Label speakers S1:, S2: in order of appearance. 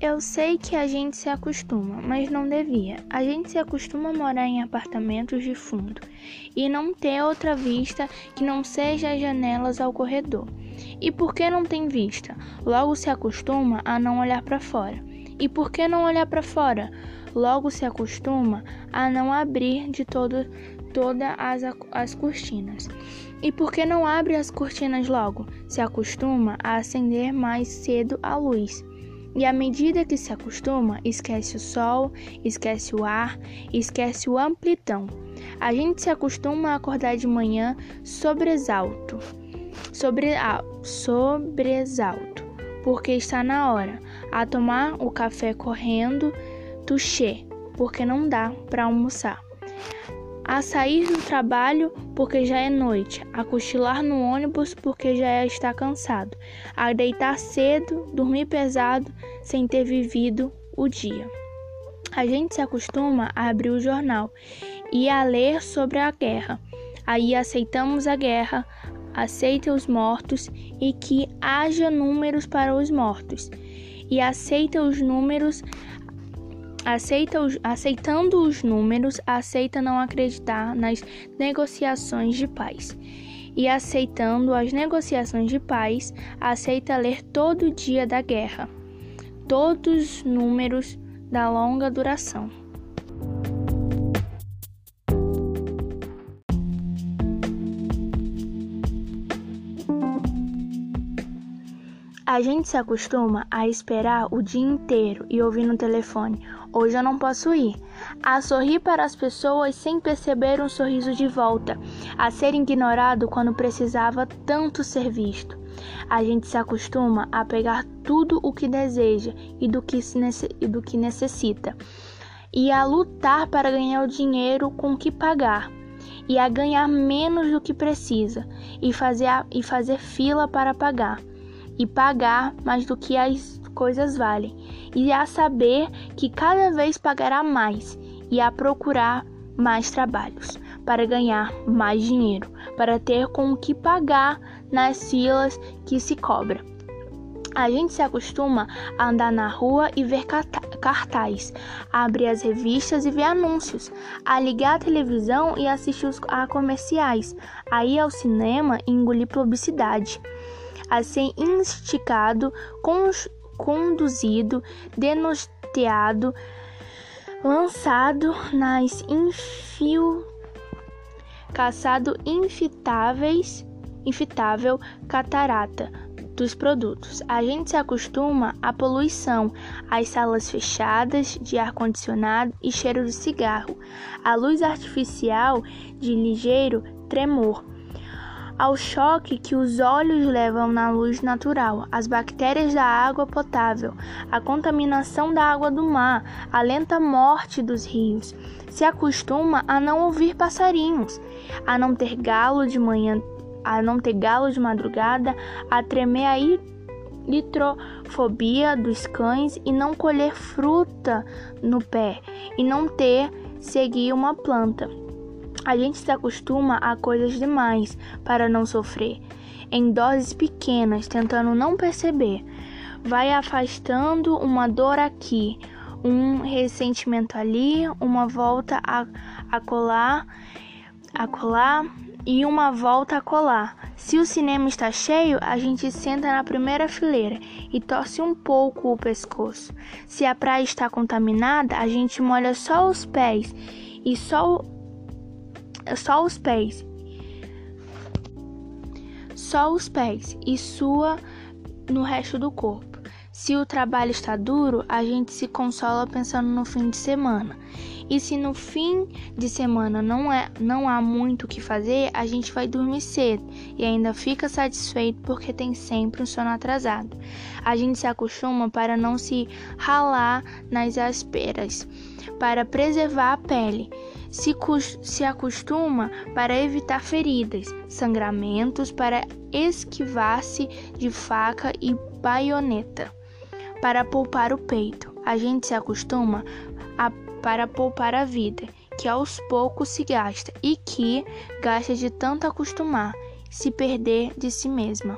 S1: Eu sei que a gente se acostuma, mas não devia. A gente se acostuma a morar em apartamentos de fundo e não ter outra vista que não seja as janelas ao corredor. E por que não tem vista? Logo se acostuma a não olhar para fora. E por que não olhar para fora? Logo se acostuma a não abrir de todo, todas as, as cortinas. E por que não abre as cortinas logo? Se acostuma a acender mais cedo a luz. E à medida que se acostuma, esquece o sol, esquece o ar, esquece o amplitão. A gente se acostuma a acordar de manhã sobresalto, sobre, sobresalto, porque está na hora, a tomar o café correndo, touché, porque não dá para almoçar a sair do trabalho porque já é noite, a cochilar no ônibus porque já está cansado, a deitar cedo, dormir pesado sem ter vivido o dia. A gente se acostuma a abrir o jornal e a ler sobre a guerra. Aí aceitamos a guerra, aceita os mortos e que haja números para os mortos. E aceita os números aceita os, aceitando os números, aceita não acreditar nas negociações de paz. E aceitando as negociações de paz, aceita ler todo dia da guerra, todos os números da longa duração. A gente se acostuma a esperar o dia inteiro e ouvir no telefone: hoje eu não posso ir. A sorrir para as pessoas sem perceber um sorriso de volta. A ser ignorado quando precisava tanto ser visto. A gente se acostuma a pegar tudo o que deseja e do que, e do que necessita. E a lutar para ganhar o dinheiro com que pagar e a ganhar menos do que precisa e fazer, a, e fazer fila para pagar e pagar mais do que as coisas valem, e a saber que cada vez pagará mais, e a procurar mais trabalhos para ganhar mais dinheiro, para ter com o que pagar nas filas que se cobra. A gente se acostuma a andar na rua e ver cartaz, abrir as revistas e ver anúncios, a ligar a televisão e assistir a comerciais, a ir ao cinema e engolir publicidade a ser instigado, conduzido, denunciado, lançado nas infil caçado infitáveis, infitável catarata dos produtos. A gente se acostuma à poluição, às salas fechadas de ar condicionado e cheiro de cigarro, à luz artificial de ligeiro tremor ao choque que os olhos levam na luz natural, as bactérias da água potável, a contaminação da água do mar, a lenta morte dos rios. Se acostuma a não ouvir passarinhos, a não ter galo de manhã, a não ter galo de madrugada, a tremer a litrofobia dos cães e não colher fruta no pé e não ter seguir uma planta. A gente se acostuma a coisas demais para não sofrer, em doses pequenas, tentando não perceber. Vai afastando uma dor aqui, um ressentimento ali, uma volta a, a colar, a colar e uma volta a colar. Se o cinema está cheio, a gente senta na primeira fileira e torce um pouco o pescoço. Se a praia está contaminada, a gente molha só os pés e só só os pés. Só os pés e sua no resto do corpo. Se o trabalho está duro, a gente se consola pensando no fim de semana. E se no fim de semana não, é, não há muito o que fazer, a gente vai dormir cedo e ainda fica satisfeito porque tem sempre um sono atrasado. A gente se acostuma para não se ralar nas asperas, para preservar a pele se, se acostuma para evitar feridas, sangramentos, para esquivar-se de faca e baioneta, para poupar o peito. A gente se acostuma a, para poupar a vida, que aos poucos se gasta e que gasta de tanto acostumar, se perder de si mesma.